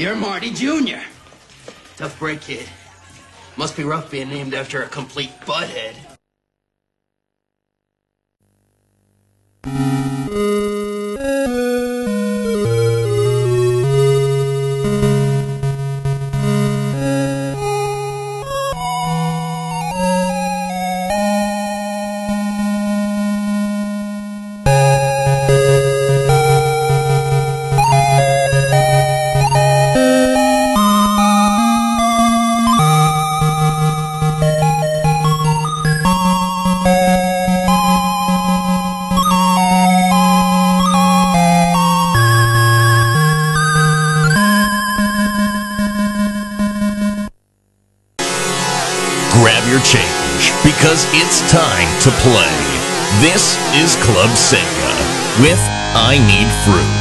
You're Marty Jr. Tough break, kid. Must be rough being named after a complete butthead. Club Sega with I Need Fruit.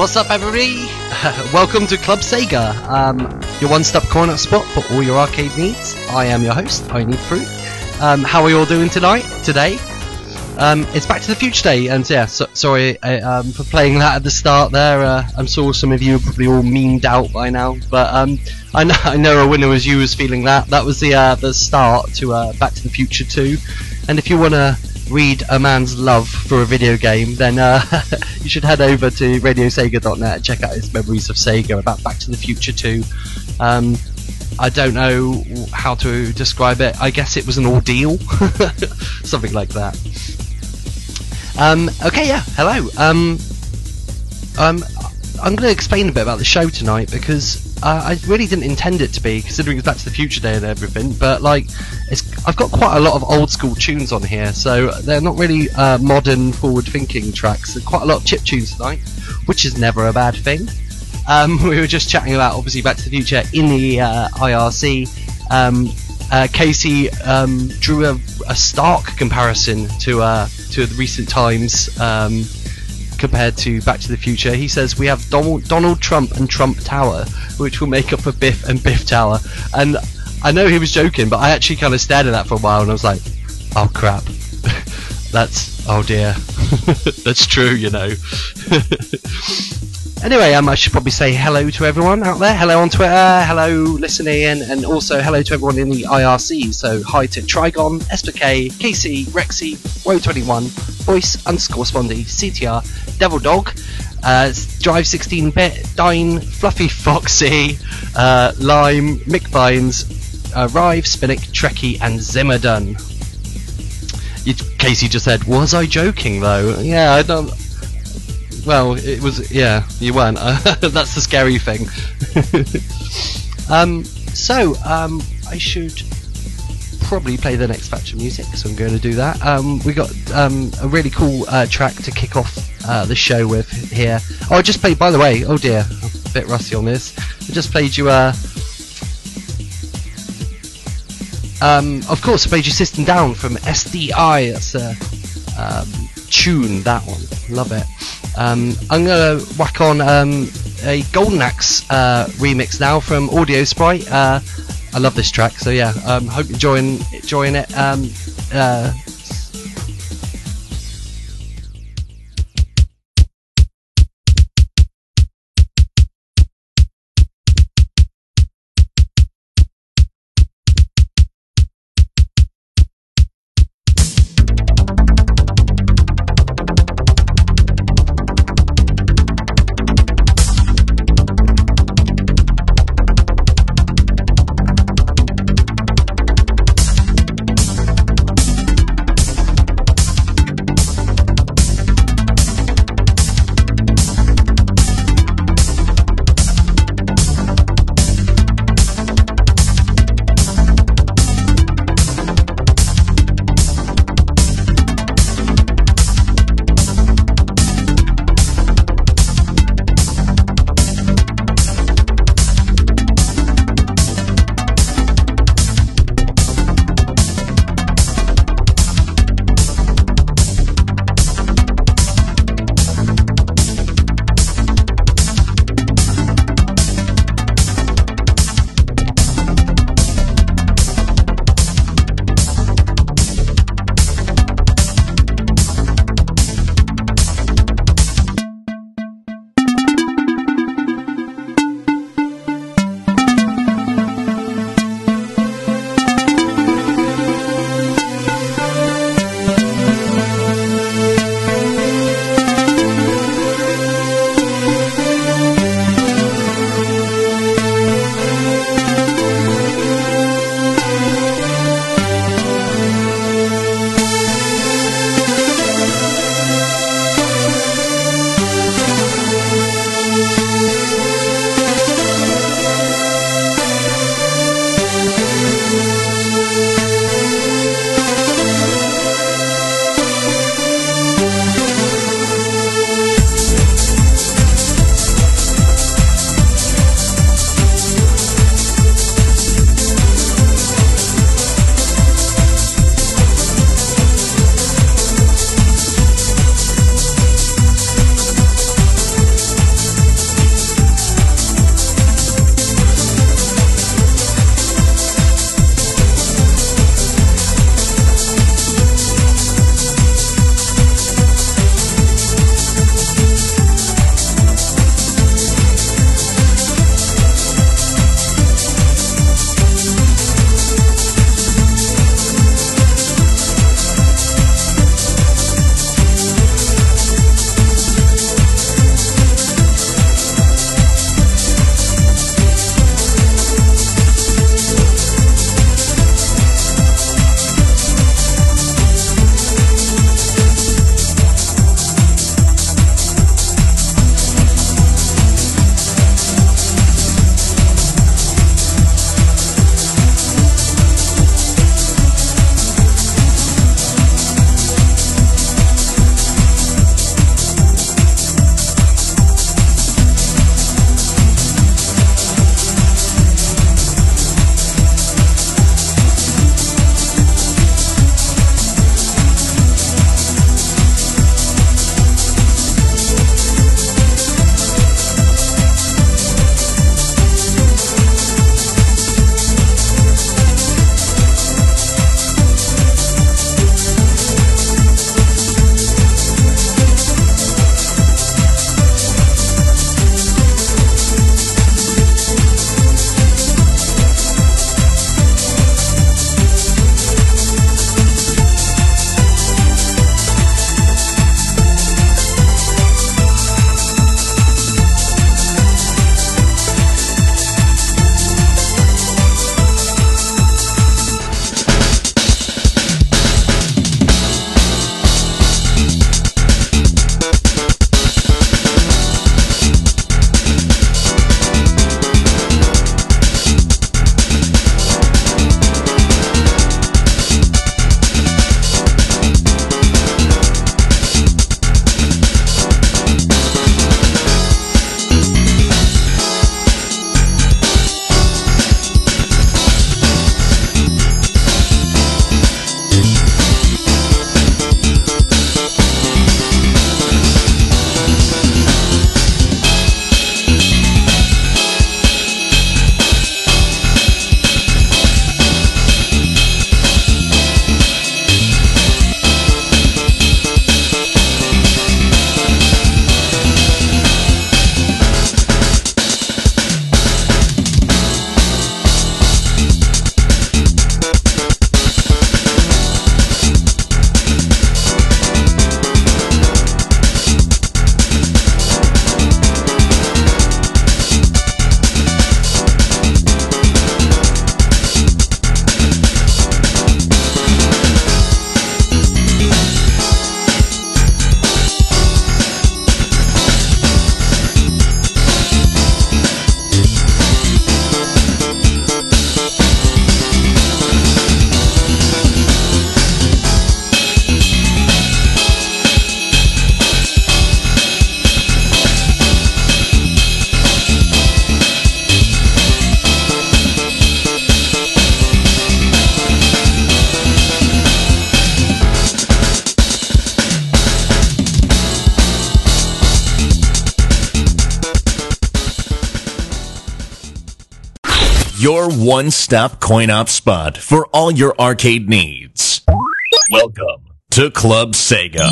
What's up, everybody? Welcome to Club Sega, um, your one-stop corner spot for all your arcade needs. I am your host, I Need Fruit. Um, how are you all doing tonight? Today? Um, it's Back to the Future Day, and yeah, so, sorry uh, for playing that at the start there. Uh, I'm sure some of you are probably all memed out by now, but um, I know I know a winner was you was feeling that. That was the uh, the start to uh, Back to the Future 2, and if you want to read a man's love for a video game, then uh, you should head over to radiosega.net and check out his memories of Sega about Back to the Future 2. Um, I don't know how to describe it. I guess it was an ordeal, something like that. Um, okay, yeah. Hello. Um, um, I'm going to explain a bit about the show tonight because uh, I really didn't intend it to be, considering it's Back to the Future Day and everything. But like, I've got quite a lot of old school tunes on here, so they're not really uh, modern, forward-thinking tracks. There's quite a lot of chip tunes tonight, which is never a bad thing. Um, we were just chatting about obviously Back to the Future in the uh, IRC. Um, uh, Casey um, drew a, a, stark comparison to uh, to the recent times um, compared to Back to the Future. He says we have Donald, Donald Trump and Trump Tower, which will make up for Biff and Biff Tower. And I know he was joking, but I actually kind of stared at that for a while and I was like, oh crap, that's oh dear, that's true, you know. Anyway, um, I should probably say hello to everyone out there. Hello on Twitter, hello listening, and, and also hello to everyone in the IRC. So hi to Trigon, SPK, KC, Rexy, Woe21, Voice underscore Spondy, CTR, Devil Dog, uh, Drive 16 Bit, Dine, Fluffy Foxy, uh, Lime, Mick Vines, uh, Rive, Spinnick, Trekkie, and Zimmerdon. Casey just said, "Was I joking though?" Yeah, I don't. Well, it was. Yeah, you weren't. that's the scary thing. um, so um, I should probably play the next batch of music, so I'm going to do that. Um, we got um, a really cool uh, track to kick off uh, the show with here. Oh, I just played. By the way, oh dear, I'm a bit rusty on this. I just played you. Uh, um, of course, I played you System Down from SDI. That's a um, tune. That one, love it. Um, I'm gonna whack on um, a Golden Axe uh, remix now from Audio Sprite. Uh, I love this track, so yeah, um, hope you're enjoying enjoying it. Um, uh, your one stop coin op spot for all your arcade needs. Welcome to Club Sega.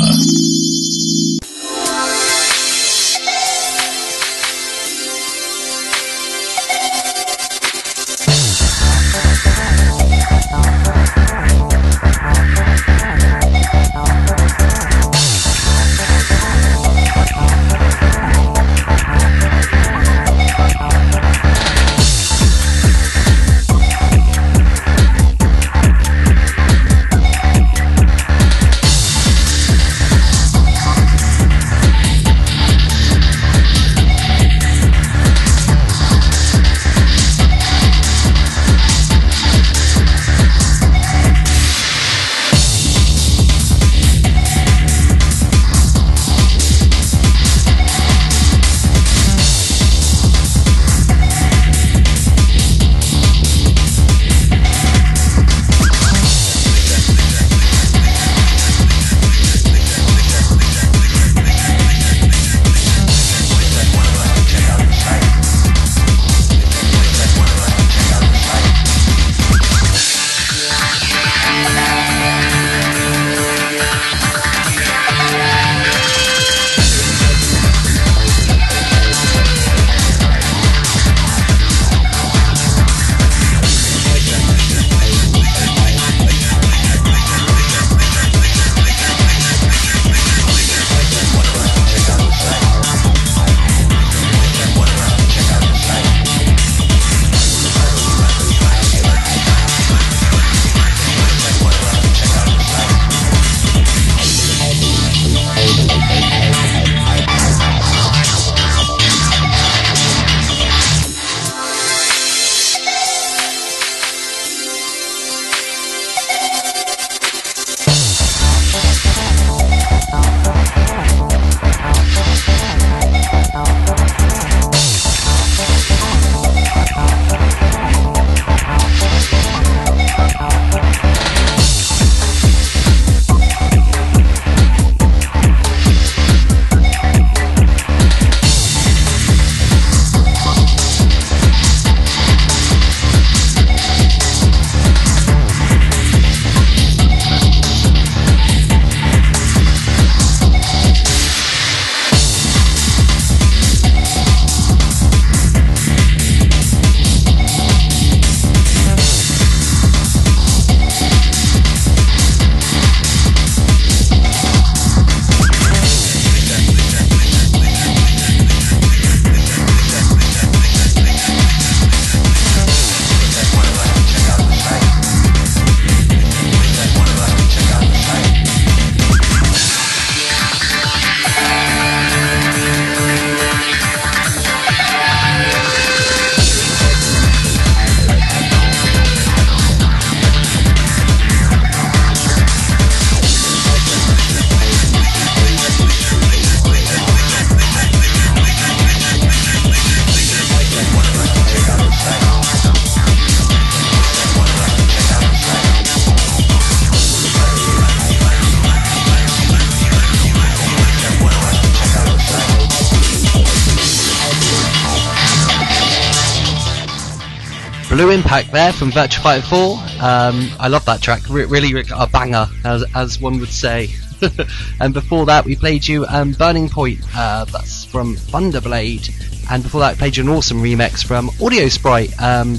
Blue Impact there from Virtua Fighter 4. Um, I love that track, Re- really a banger, as, as one would say. and before that, we played you um, Burning Point, uh, that's from Thunderblade. And before that, we played you an awesome remix from Audio Sprite, um,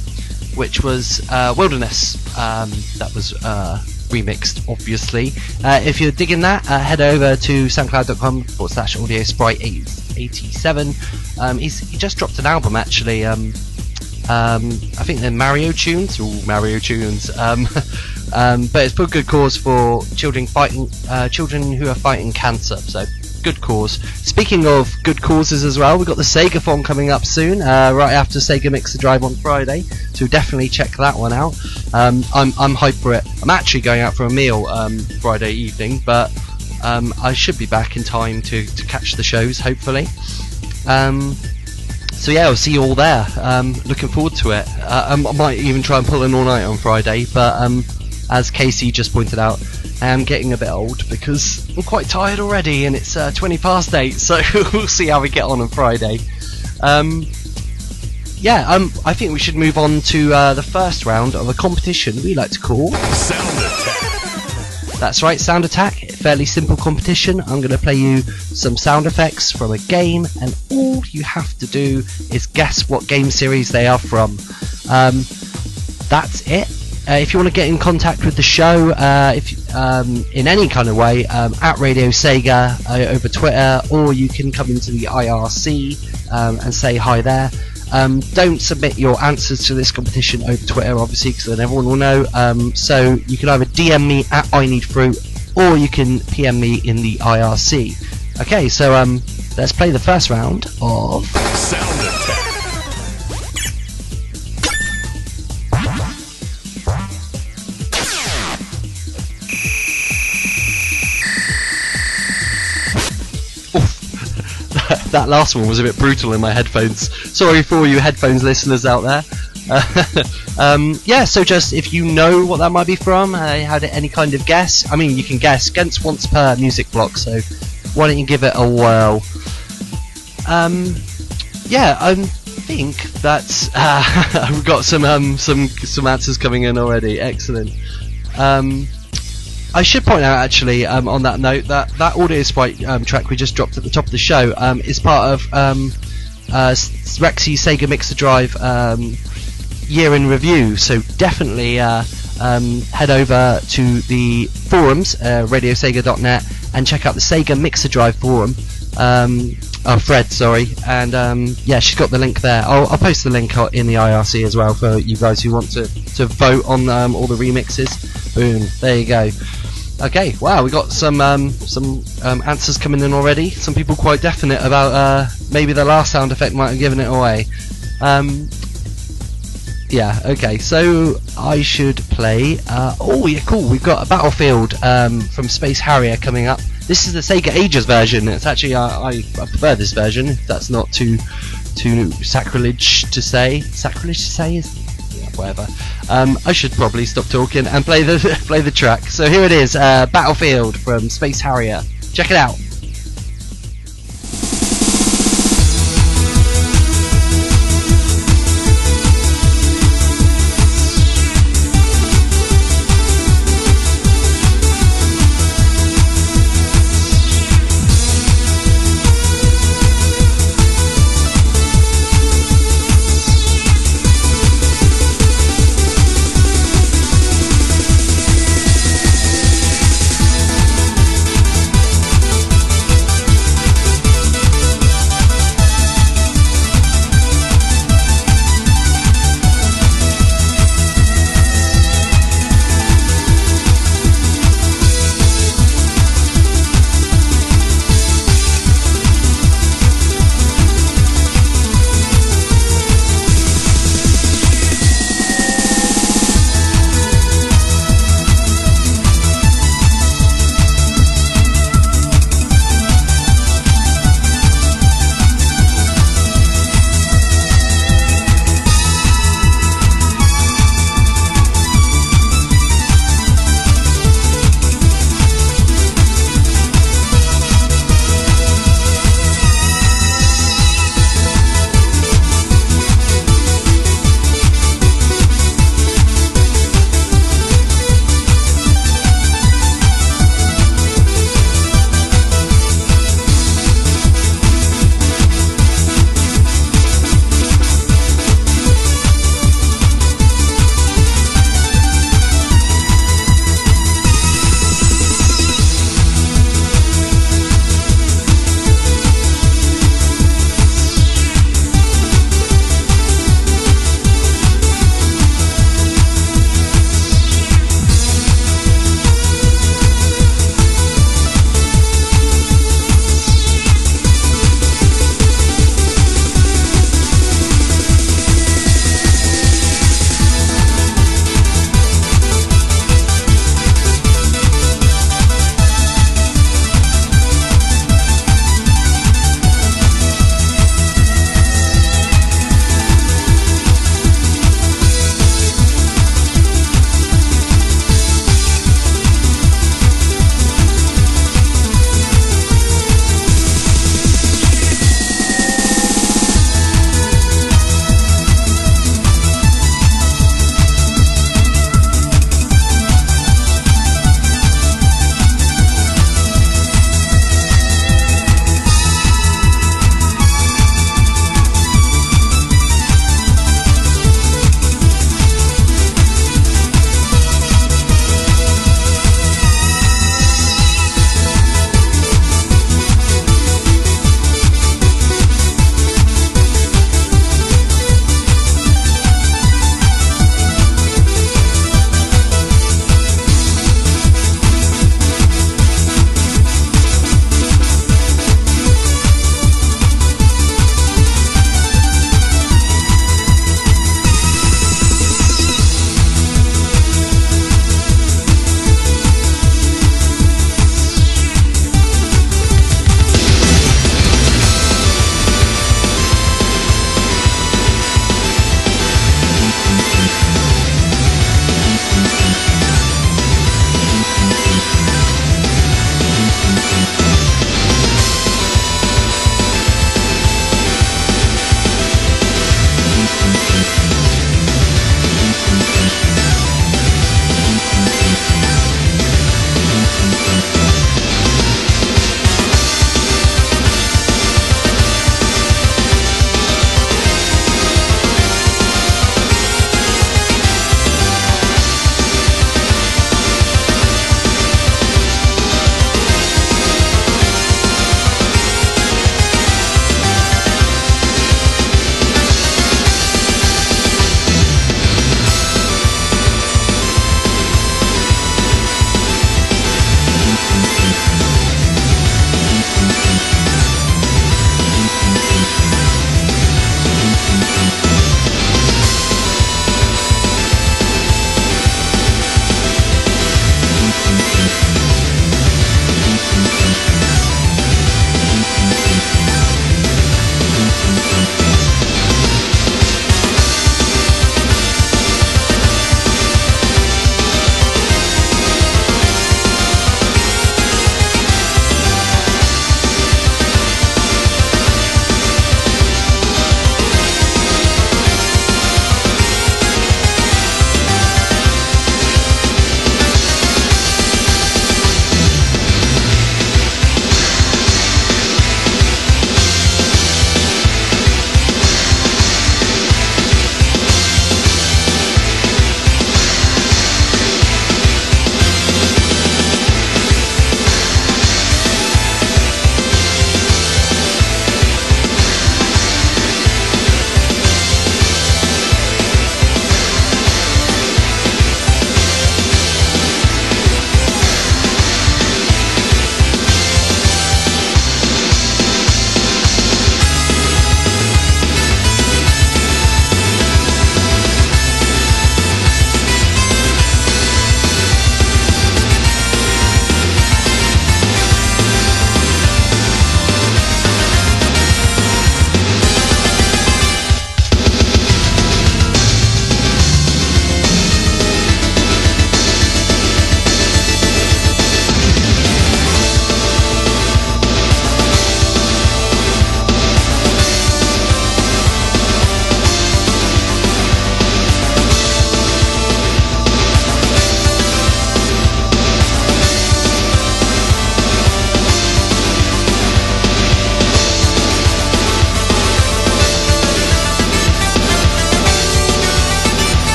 which was uh, Wilderness. Um, that was uh, remixed, obviously. Uh, if you're digging that, uh, head over to soundcloud.com forward slash audio sprite 87. Um, he's, he just dropped an album actually. Um, I think they're Mario tunes, all Mario tunes. Um, um, but it's for good cause for children fighting, uh, children who are fighting cancer. So good cause. Speaking of good causes as well, we've got the Segathon coming up soon, uh, right after Sega Mix the Drive on Friday. So definitely check that one out. Um, I'm I'm hyped for it. I'm actually going out for a meal um, Friday evening, but um, I should be back in time to, to catch the shows, hopefully. So yeah, I'll see you all there. Um, looking forward to it. Uh, um, I might even try and pull an all night on Friday, but um, as Casey just pointed out, I am getting a bit old because I'm quite tired already, and it's uh, 20 past eight. So we'll see how we get on on Friday. Um, yeah, um, I think we should move on to uh, the first round of a competition we like to call Sound attack. That's right, sound attack. Fairly simple competition. I'm going to play you some sound effects from a game, and all you have to do is guess what game series they are from. Um, that's it. Uh, if you want to get in contact with the show, uh, if um, in any kind of way, um, at Radio Sega uh, over Twitter, or you can come into the IRC um, and say hi there. Um, don't submit your answers to this competition over Twitter, obviously, because then everyone will know. Um, so you can either DM me at I Need Fruit, or you can PM me in the IRC. Okay, so um, let's play the first round of. Sound that last one was a bit brutal in my headphones. Sorry for you headphones listeners out there. Uh, um, yeah, so just if you know what that might be from, uh, had any kind of guess. I mean, you can guess against once per music block, so why don't you give it a whirl? Um, yeah, I think that's uh, we've got some um, some some answers coming in already. Excellent. Um, I should point out actually um, on that note that that audio sprite um, track we just dropped at the top of the show um, is part of um, uh, Rexy's Sega Mixer Drive um, year in review. So definitely uh, um, head over to the forums, uh, RadioSega.net, and check out the Sega Mixer Drive forum. Um, oh, Fred, sorry, and yeah, she's got the link there. I'll, I'll post the link in the IRC as well for you guys who want to, to vote on all the remixes. Boom, there you go. Okay, wow, we got some um, some um, answers coming in already. Some people quite definite about uh, maybe the last sound effect might have given it away. Um, yeah, okay, so I should play. Uh, oh, yeah, cool. We've got a Battlefield um, from Space Harrier coming up. This is the Sega Ages version. It's actually uh, I, I prefer this version. If that's not too too sacrilege to say. Sacrilege to say is whatever. Um, I should probably stop talking and play the play the track. So here it is, uh, Battlefield from Space Harrier. Check it out.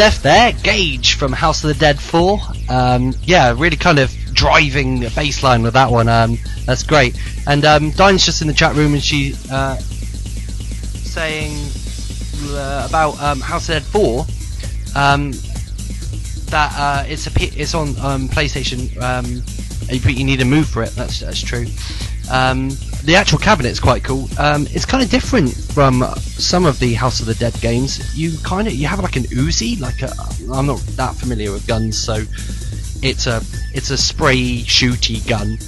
Death there, Gage from House of the Dead 4. Um, yeah, really kind of driving the bass line with that one. Um, that's great. And um, Diane's just in the chat room and she uh, saying uh, about um, House of the Dead 4 um, that uh, it's a it's on um, PlayStation. You need a move for it. That's that's true. The actual cabinet's quite cool. Um, it's kind of different from some of the House of the Dead games. You kind of you have like an Uzi, like a. I'm not that familiar with guns, so it's a it's a spray shooty gun,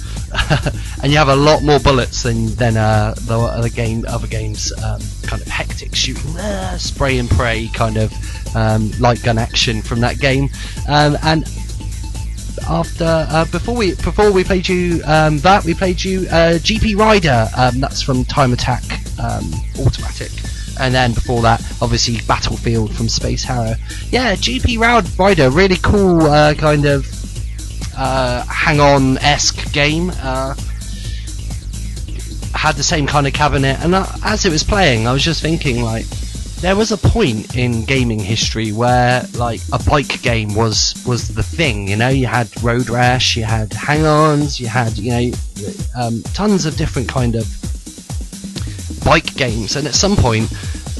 and you have a lot more bullets than than uh, the other game other games. Um, kind of hectic shooting, uh, spray and pray kind of um, light gun action from that game, um, and after uh, before we before we played you um, that we played you uh, GP Rider. Um, that's from Time Attack um, Automatic. And then before that obviously Battlefield from Space Harrier. Yeah GP Rider really cool uh, kind of uh, hang on esque game. Uh, had the same kind of cabinet. And uh, as it was playing I was just thinking like there was a point in gaming history where like a bike game was was the thing you know? You had road rash you had hang-ons you had you know um, tons of different kind of bike games. And at some point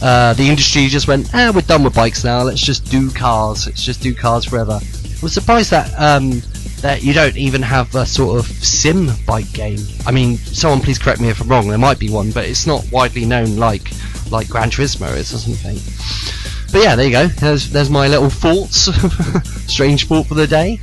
uh, the industry just went ah we're done with bikes now. Let's just do cars. Let's just do cars forever. I was surprised that um, that you don't even have a sort of sim bike game. I mean someone please correct me if I'm wrong. There might be one but it's not widely known like like Gran Turismo is or something. But yeah, there you go. There's there's my little thoughts, strange thought for the day.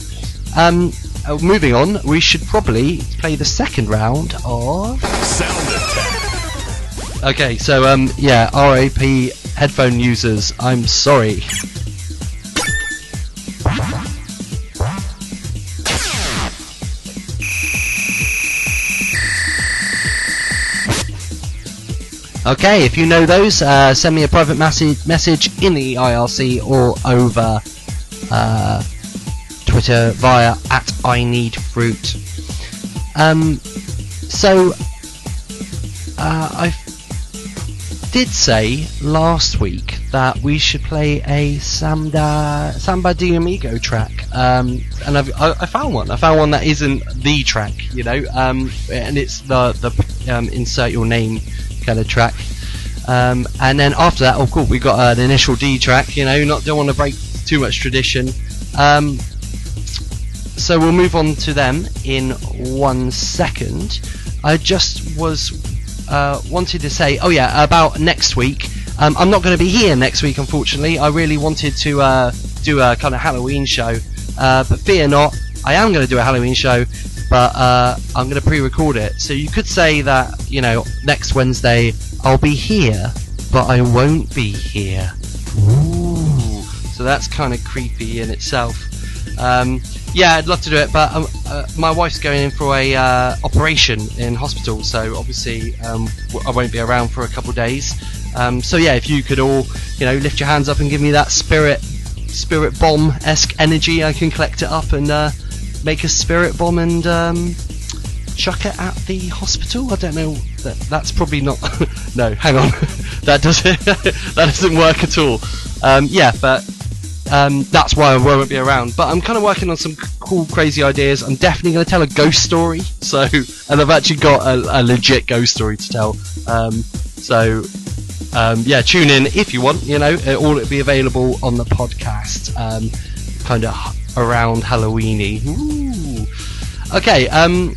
Um, uh, moving on, we should probably play the second round of Sound Attack. Okay, so um, yeah, RAP headphone users, I'm sorry. Okay, if you know those, uh, send me a private message message in the IRC or over uh, Twitter via at I need fruit. Um, so uh, I did say last week that we should play a Samba Samba de Amigo track, um, and I've, I, I found one. I found one that isn't the track, you know, um, and it's the the um, insert your name kind of track. Um, and then after that, of course, we got an initial D track. You know, not don't want to break too much tradition. Um, so we'll move on to them in one second. I just was uh, wanted to say, oh yeah, about next week. Um, I'm not going to be here next week, unfortunately. I really wanted to uh, do a kind of Halloween show, uh, but fear not, I am going to do a Halloween show, but uh, I'm going to pre-record it. So you could say that you know next Wednesday I'll be here, but I won't be here. Ooh. So that's kind of creepy in itself. Um, yeah, I'd love to do it, but um, uh, my wife's going in for a uh, operation in hospital, so obviously um, I won't be around for a couple of days. Um, so yeah, if you could all, you know, lift your hands up and give me that spirit, spirit bomb esque energy, I can collect it up and uh, make a spirit bomb and um, chuck it at the hospital. I don't know. That, that's probably not. no, hang on. that doesn't. that doesn't work at all. Um, yeah, but um, that's why I won't be around. But I'm kind of working on some cool, crazy ideas. I'm definitely going to tell a ghost story. So, and I've actually got a, a legit ghost story to tell. Um, so, um, yeah, tune in if you want. You know, it, all it'll be available on the podcast, um, kind of around Halloweeny. Ooh. Okay. Um,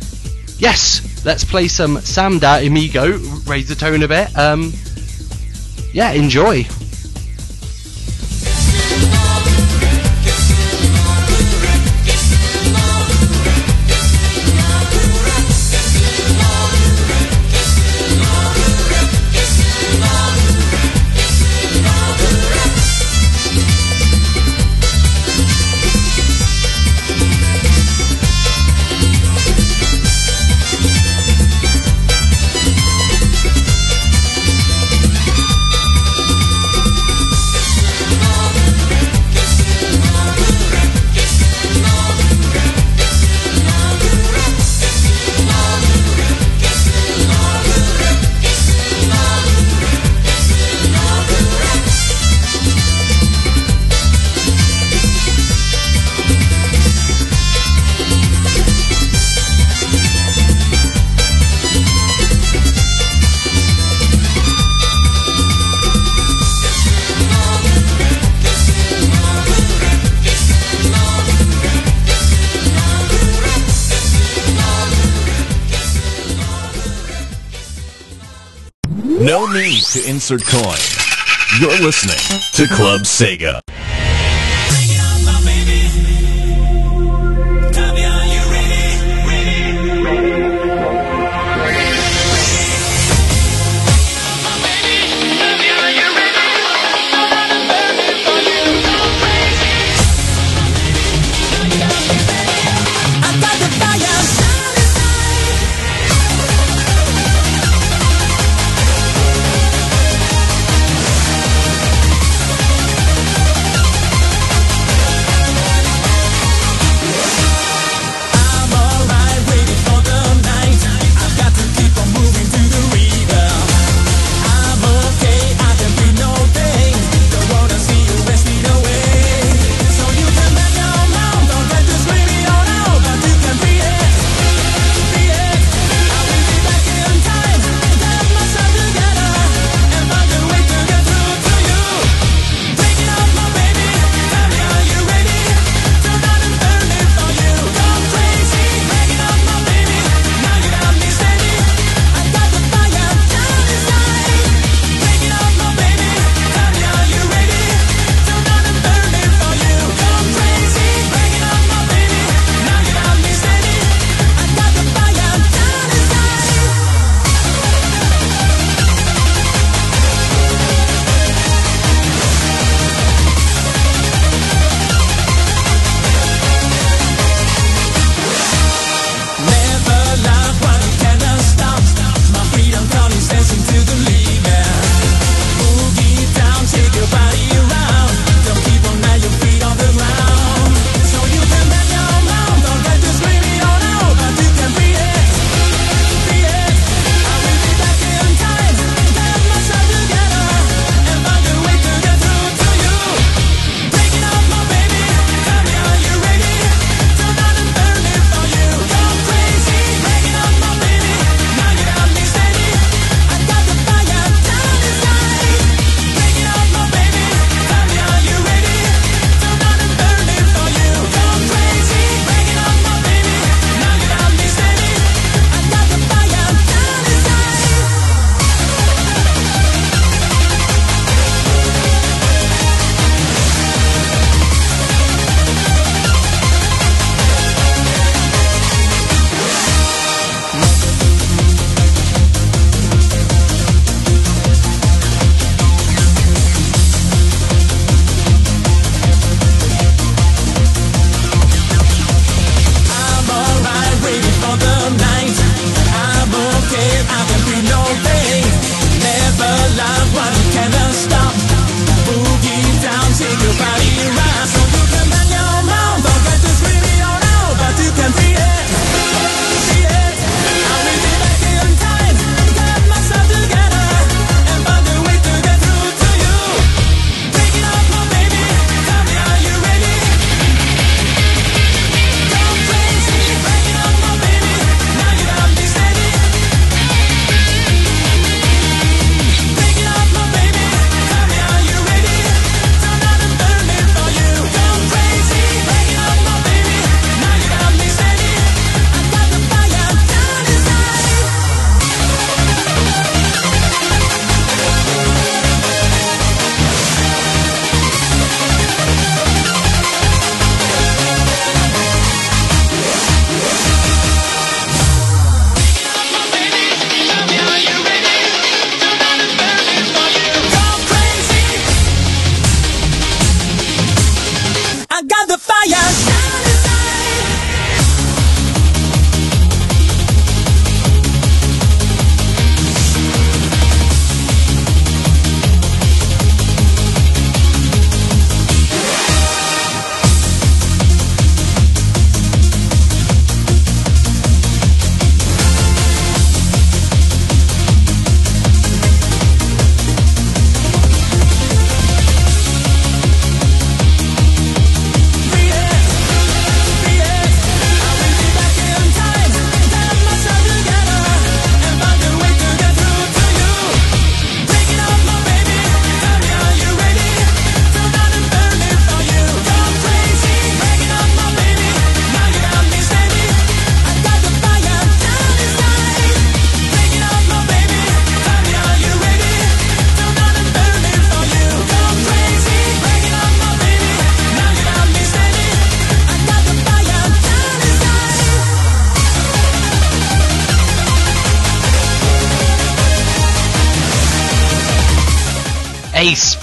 yes, let's play some Samba de Amigo. Raise the tone a bit. Um, yeah, enjoy. Coin. You're listening to Club Sega.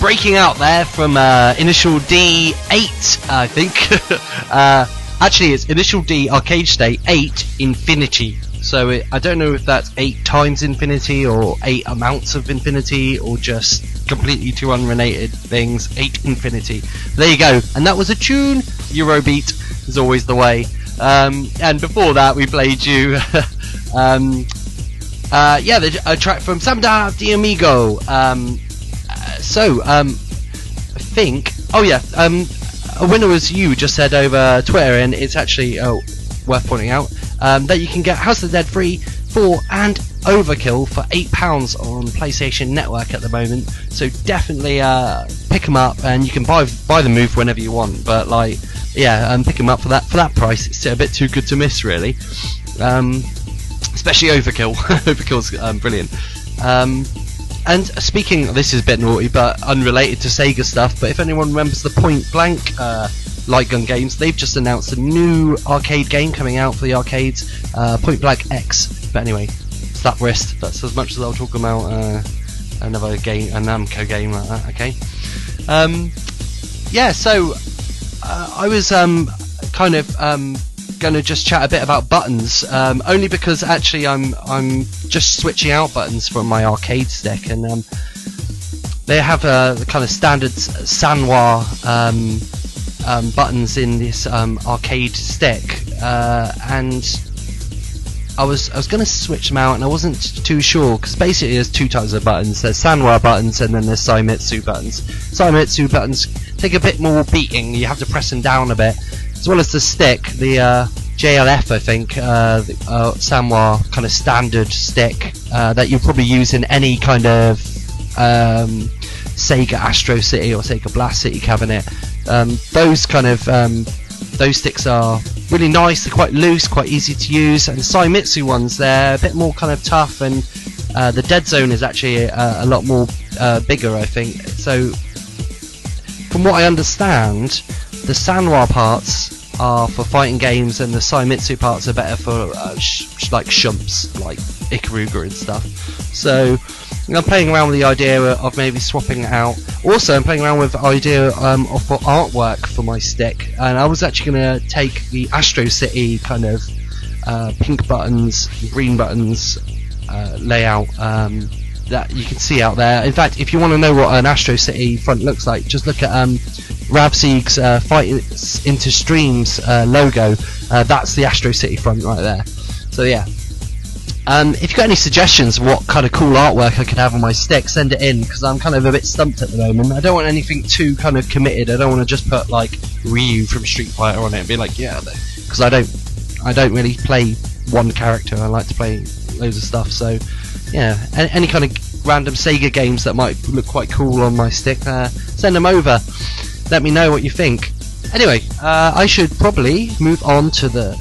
Breaking out there from uh, Initial D8, I think. uh, actually, it's Initial D Arcade Stage 8 Infinity. So it, I don't know if that's 8 times infinity or 8 amounts of infinity or just completely two unrelated things. 8 infinity. There you go. And that was a tune. Eurobeat is always the way. Um, and before that, we played you. um, uh, yeah, the, a track from Samba de Amigo. Um, so, um, I think. Oh yeah, um, a winner was you. Just said over Twitter, and it's actually oh, worth pointing out um, that you can get House of the Dead free, four, and Overkill for eight pounds on PlayStation Network at the moment. So definitely uh, pick them up, and you can buy buy the move whenever you want. But like, yeah, um, pick them up for that for that price. It's a bit too good to miss, really. Um, especially Overkill. Overkill's um, brilliant. And speaking, this is a bit naughty, but unrelated to Sega stuff. But if anyone remembers the Point Blank uh, light gun games, they've just announced a new arcade game coming out for the arcades, uh, Point Blank X. But anyway, slap wrist. That's as much as I'll talk about uh, another game, a Namco game like that. Okay. Um, yeah. So uh, I was um, kind of um, going to just chat a bit about buttons, um, only because actually I'm I'm just switching out buttons from my arcade stick, and um, they have uh, the kind of standard Sanwa um, um, buttons in this um, arcade stick, uh, and I was I was going to switch them out, and I wasn't too sure because basically there's two types of buttons. There's Sanwa buttons, and then there's Seimitsu buttons. Seimitsu buttons take a bit more beating. You have to press them down a bit as well as the stick, the uh, JLF, I think, uh, the, uh, kind of standard stick uh, that you probably use in any kind of um, Sega Astro City or Sega Blast City cabinet. Um, those kind of um, those sticks are really nice. They're quite loose, quite easy to use. And the Seimitsu ones, they're a bit more kind of tough, and uh, the dead zone is actually uh, a lot more bigger, I think. So, from what I understand the Sanwa parts are for fighting games, and the Seimitsu parts are better for uh, sh- like shmups, like Ikaruga and stuff. So I'm playing around with the idea of maybe swapping it out. Also, I'm playing around with the idea um, of artwork for my stick, and I was actually going to take the Astro City kind of uh, pink buttons, green buttons uh, layout. Um, that you can see out there. In fact, if you want to know what an Astro City front looks like, just look at um, Ravseeg's uh, Fight into Streams uh, logo. Uh, that's the Astro City front right there. So yeah. Um, if you've got any suggestions what kind of cool artwork I could have on my stick, send it in because I'm kind of a bit stumped at the moment. I don't want anything too kind of committed. I don't want to just put like Ryu from Street Fighter on it and be like, yeah, because I don't, I don't really play one character. I like to play loads of stuff. So yeah, any, any, kind of random Sega games that might look quite cool on my stick, uh, send them over. Let me know what you think. Anyway, uh, I should probably move on to the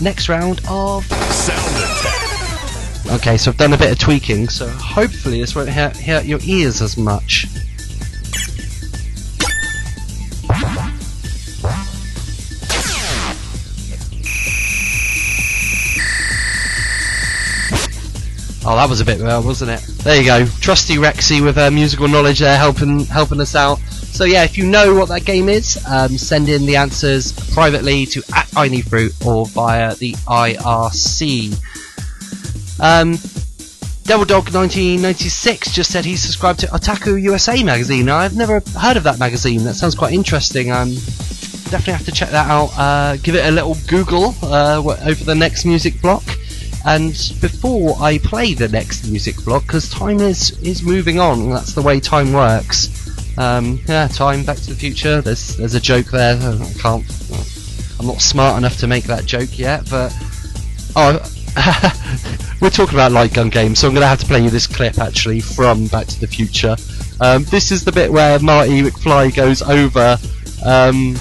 next round of sound attack. Okay, so I've done a bit of tweaking, so hopefully this won't hurt, hurt your ears as much. Oh, that was a bit well, wasn't it? There you go, trusty Rexy with her musical knowledge there, helping helping us out. So yeah, if you know what that game is, um, send in the answers privately to at I Need Fruit or via the IRC. Um, Devil Dog 1996 just said he subscribed to Otaku USA magazine. I've never heard of that magazine. That sounds quite interesting. Um, definitely have to check that out. Uh, give it a little Google uh, over the next music block. And before I play the next music block, because time is is moving on, that's the way time works. Um, yeah, time, Back to the Future. There's there's a joke there. I can't. I'm not smart enough to make that joke yet, but oh, we're talking about light gun games, so I'm going to have to play you this clip actually from Back to the Future. Um, this is the bit where Marty McFly goes over um,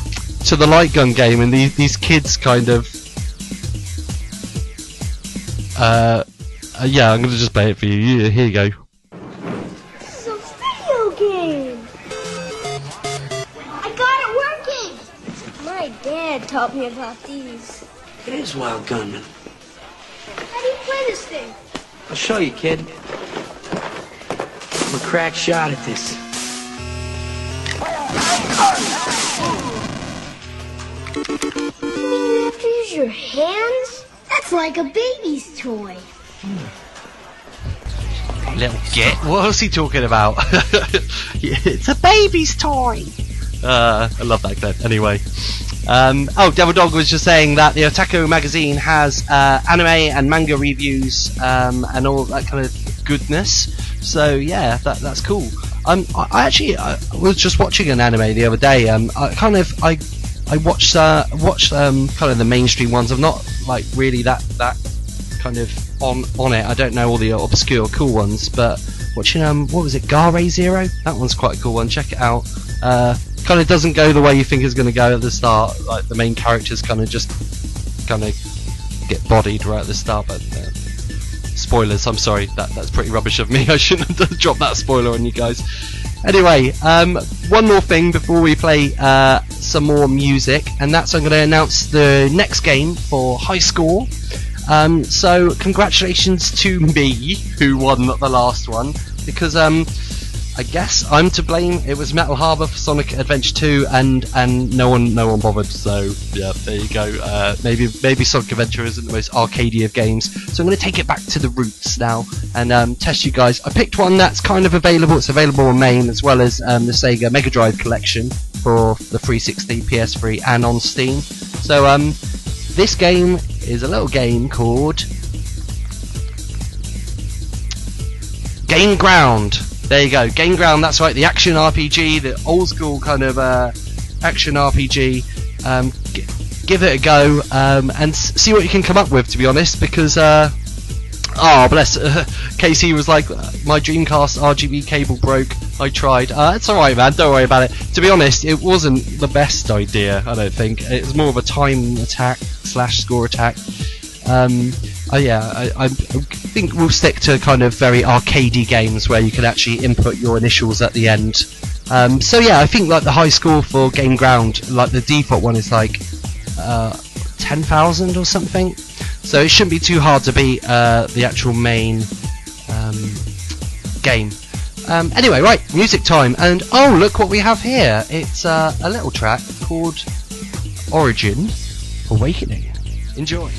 to the light gun game, and these these kids kind of uh, uh, yeah, I'm gonna just play it for you. Here you go. Me about these. It is Wild Gunman. How do you play this thing? I'll show you, kid. I'm a crack shot at this. You mean you have to use your hands? That's like a baby's toy. Little git. What was he talking about? it's a baby's toy. Uh, I love that clip. Anyway. Um, oh, Devil Dog was just saying that the Otaku magazine has uh, anime and manga reviews um, and all that kind of goodness. So yeah, that, that's cool. Um, I, I actually I was just watching an anime the other day. Um, I kind of I I watched uh, watched um, kind of the mainstream ones. I'm not like really that that kind of on on it. I don't know all the obscure cool ones, but watching um what was it, Gare Zero? That one's quite a cool one. Check it out. Uh, kind of doesn't go the way you think it's going to go at the start. Like the main characters kind of just kind of get bodied right at the start, but. Uh, spoilers. I'm sorry. That that's pretty rubbish of me. I shouldn't have dropped that spoiler on you guys. Anyway, um, one more thing before we play uh, some more music, and that's I'm going to announce the next game for High Score. Um, so congratulations to me who won the last one because um, I guess I'm to blame. It was Metal Harbor for Sonic Adventure 2, and and no one no one bothered. So yeah, there you go. Uh, maybe maybe Sonic Adventure isn't the most arcadey of games. So I'm going to take it back to the roots now and um, test you guys. I picked one that's kind of available. It's available on MAME as well as um, the Sega Mega Drive collection for the 360, PS3, and on Steam. So um, this game is a little game called Gain Ground. There you go, Gain Ground. That's right, the action RPG, the old school kind of uh, action RPG. Um, g- give it a go um, and s- see what you can come up with. To be honest, because uh, oh bless, Casey was like, my Dreamcast RGB cable broke. I tried. Uh, it's all right, man. Don't worry about it. To be honest, it wasn't the best idea. I don't think it was more of a time attack slash score attack. Um, oh yeah, I, I, think we'll stick to kind of very arcadey games where you can actually input your initials at the end. Um, so yeah, I think like the high score for Gain Ground, like the default one is like uh, ten thousand or something. So it shouldn't be too hard to beat uh, the actual main um, game. Um, anyway, right, music time, and oh look what we have here! It's uh, a little track called Origin Awakening. Enjoy.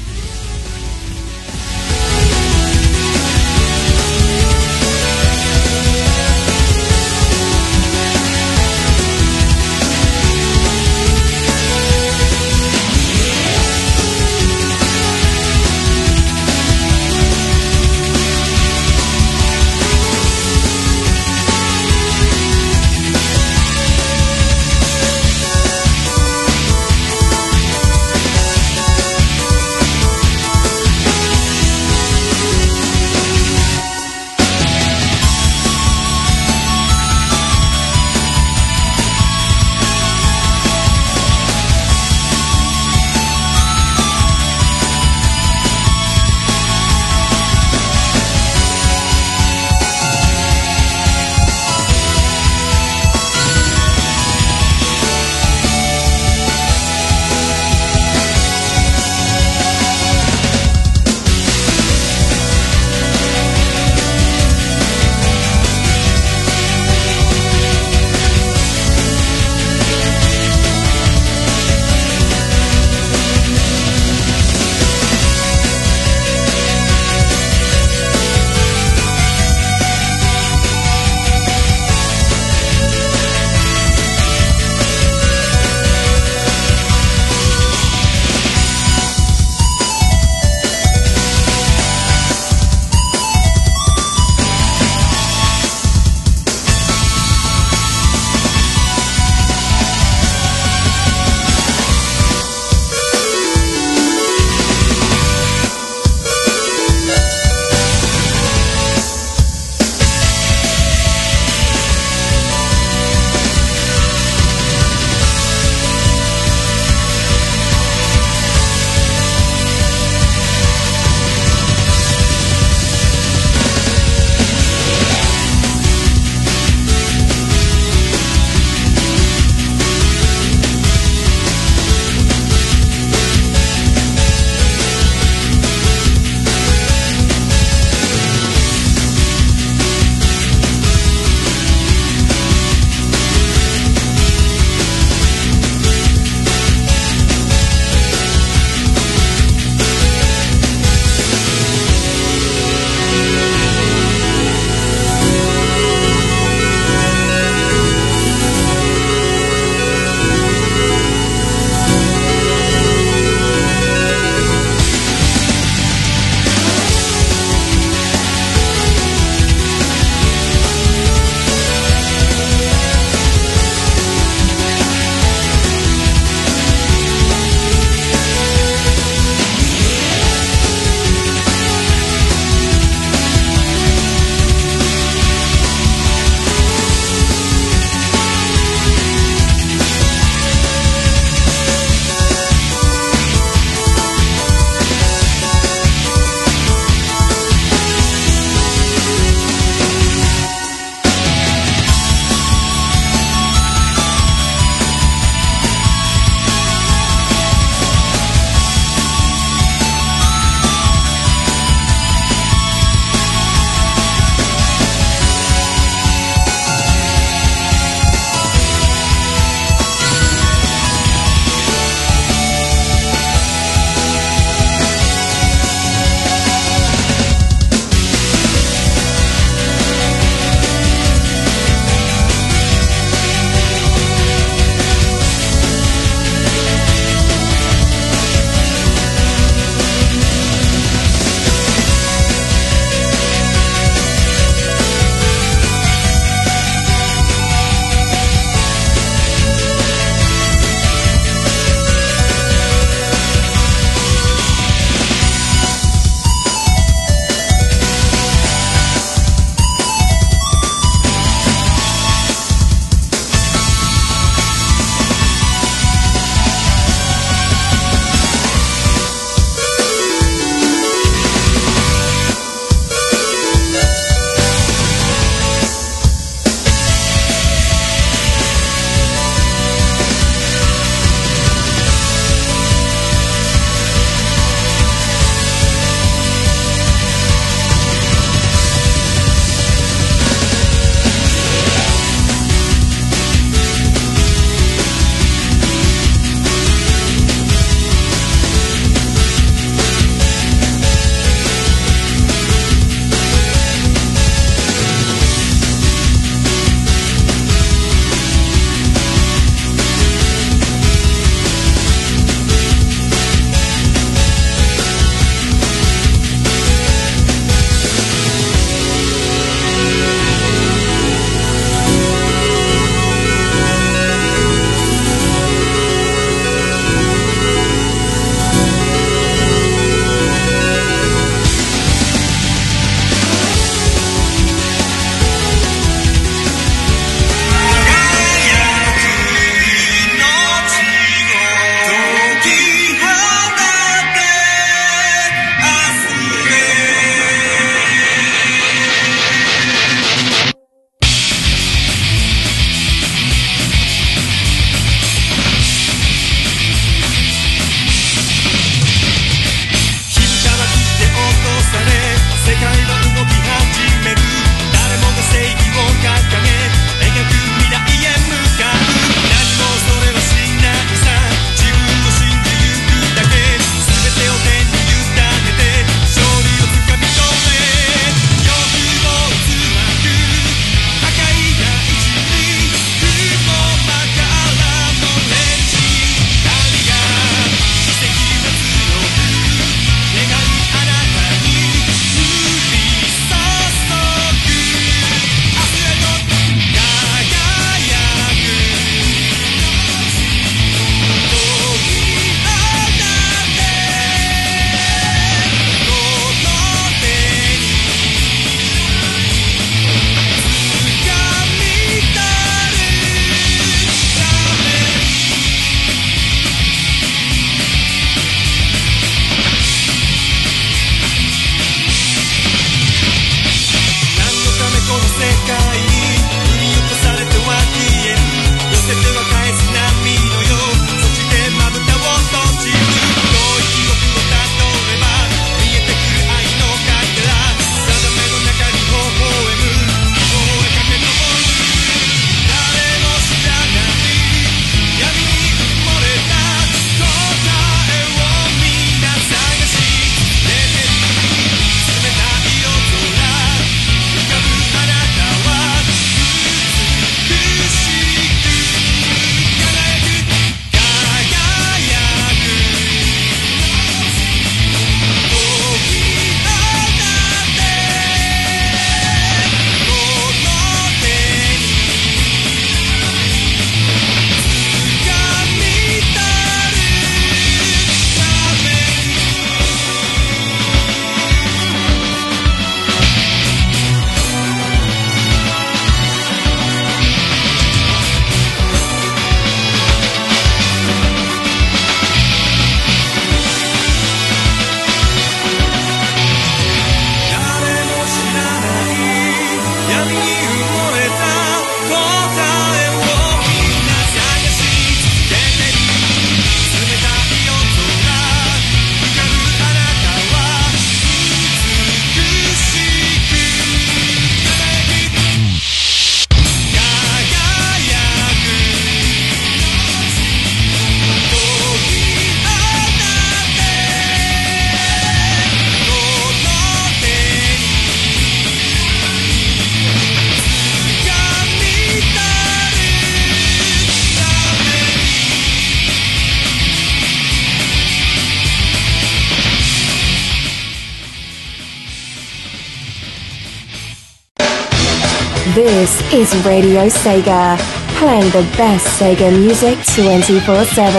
Is Radio Sega, playing the best Sega music 24 7.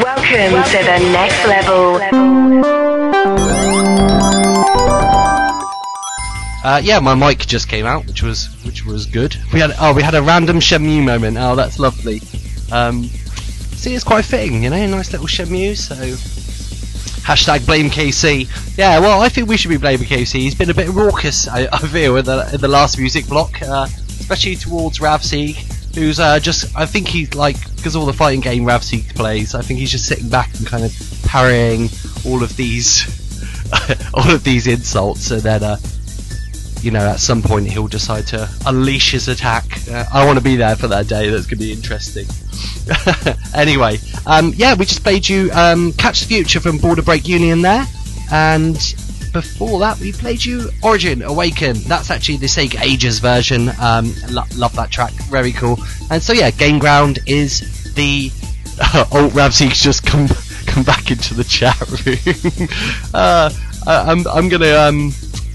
Welcome to the next level. Uh, yeah, my mic just came out, which was which was good. We had oh, we had a random Shenmue moment. Oh, that's lovely. Um, see, it's quite fitting, you know, a nice little Shenmue. So hashtag blame KC. Yeah, well, I think we should be blaming KC. He's been a bit raucous, I, I feel, in the in the last music block, uh, especially towards Ravseek, who's uh, just I think he's like because all the fighting game Ravseek plays. I think he's just sitting back and kind of parrying all of these all of these insults, and then. Uh, you know, at some point he'll decide to unleash his attack. Uh, I want to be there for that day. That's going to be interesting. anyway, um, yeah, we just played you um, Catch the Future from Border Break Union there, and before that we played you Origin Awaken. That's actually the Sega Ages version. Um, lo- love that track, very cool. And so yeah, Gain Ground is the Alt Ravseek's just come come back into the chat room. uh, I'm I'm gonna um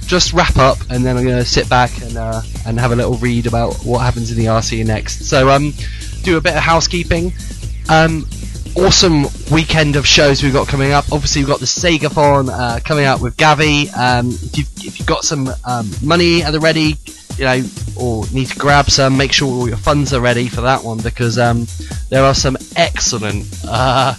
just wrap up, and then I'm to sit back and uh, and have a little read about what happens in the RC next. So um, do a bit of housekeeping. Um, awesome weekend of shows we've got coming up. Obviously, we've got the Segathon uh, coming up with Gavi. Um, if you've if you've got some um, money at the ready, you know, or need to grab some, make sure all your funds are ready for that one because um, there are some excellent uh,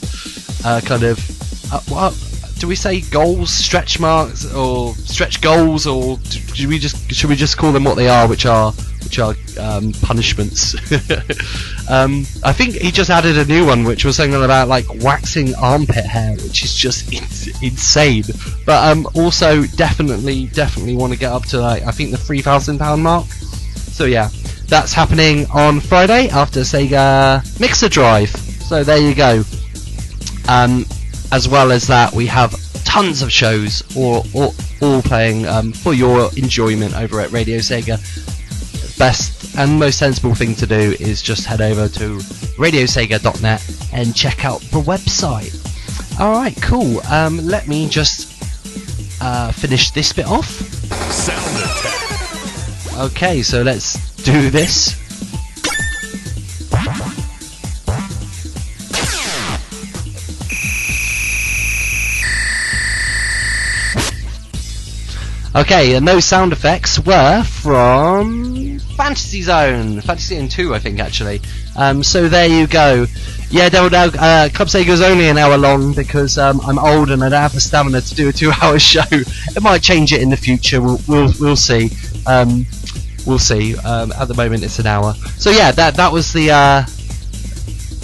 uh, kind of uh, what do we say goals, stretch marks, or stretch goals, or should we just should we just call them what they are, which are which are um, punishments? um, I think he just added a new one, which was something about like waxing armpit hair, which is just in- insane. But um, also definitely definitely want to get up to like I think the three thousand pound mark. So yeah, that's happening on Friday after Sega Mixer Drive. So there you go. Um, as well as that, we have tons of shows, all, all, all playing um, for your enjoyment over at Radio Sega. Best and most sensible thing to do is just head over to radiosega.net and check out the website. Alright, cool. Um, let me just uh, finish this bit off. Okay, so let's do this. Okay, and those sound effects were from Fantasy Zone, Fantasy Zone 2, I think, actually. Um, so there you go. Yeah, Devil Dog, uh, Club Sega's only an hour long because um, I'm old and I don't have the stamina to do a two-hour show. It might change it in the future. We'll we'll, we'll see. Um, we'll see. Um, at the moment, it's an hour. So yeah, that that was the uh,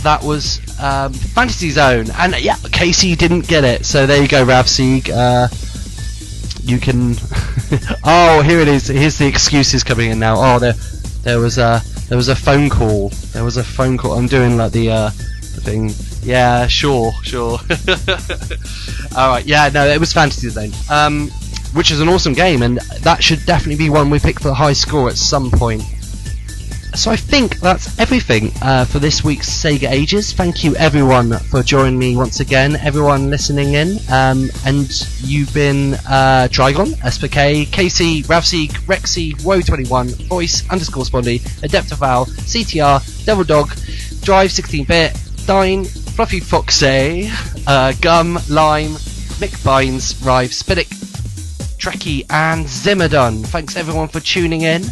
that was um, Fantasy Zone, and yeah, Casey didn't get it. So there you go, Ravseek. Uh, you can. oh, here it is. Here's the excuses coming in now. Oh, there, there was a there was a phone call. There was a phone call. I'm doing like the uh, the thing. Yeah, sure, sure. All right. Yeah, no, it was Fantasy Zone. Um, which is an awesome game, and that should definitely be one we pick for the high score at some point. So I think that's everything uh, for this week's Sega Ages. Thank you everyone for joining me once again, everyone listening in. Um, and you've been uh, Trigon, SPK, Casey, Ravseek, Rexy, Woe21, Voice, underscore Spondy, Adeptaval, CTR, Devil Dog, Drive 16-bit, Dine, Fluffy Foxy, uh, Gum, Lime, Mick Bynes, Rive, Spinnick, Trekkie, and Zimmerdon. Thanks everyone for tuning in.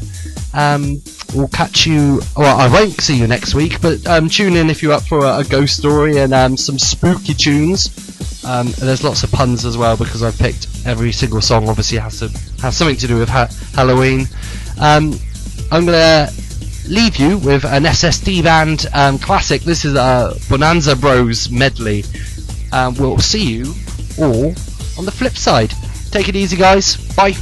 Um, we'll catch you. Well, I won't see you next week, but um, tune in if you're up for a, a ghost story and um, some spooky tunes. Um, there's lots of puns as well because I've picked every single song. Obviously, has to have something to do with ha- Halloween. Um, I'm gonna leave you with an SST band um, classic. This is a Bonanza Bros medley. Um, we'll see you all on the flip side. Take it easy, guys. Bye.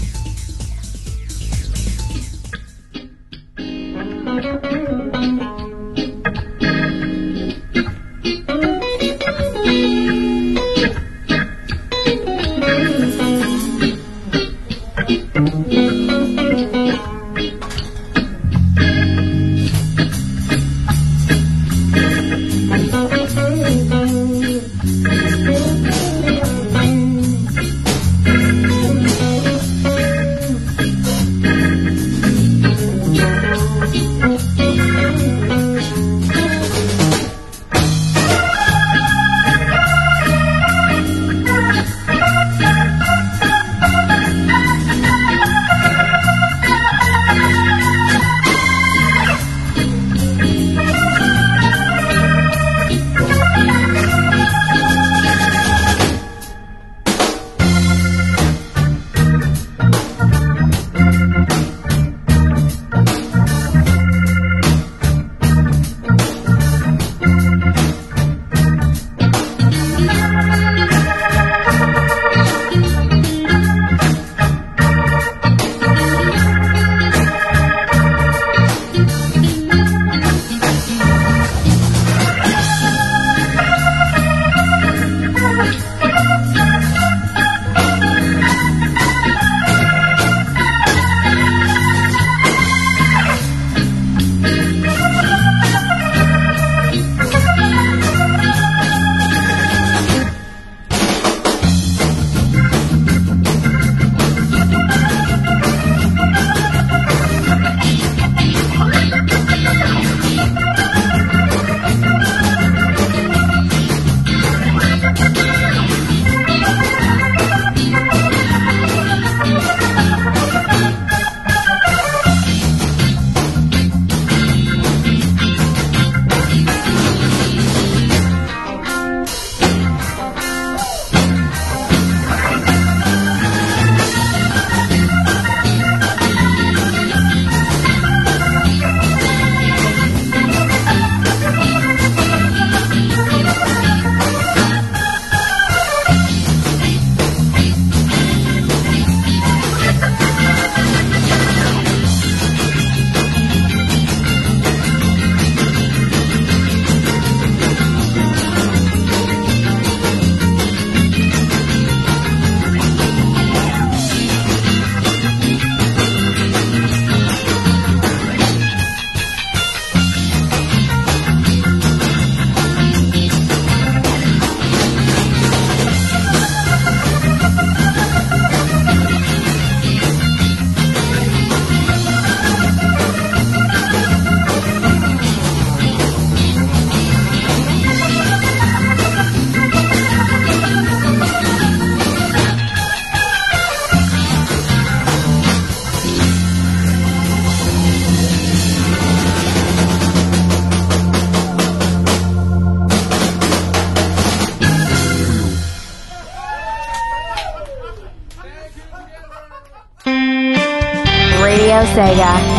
Radio Sega.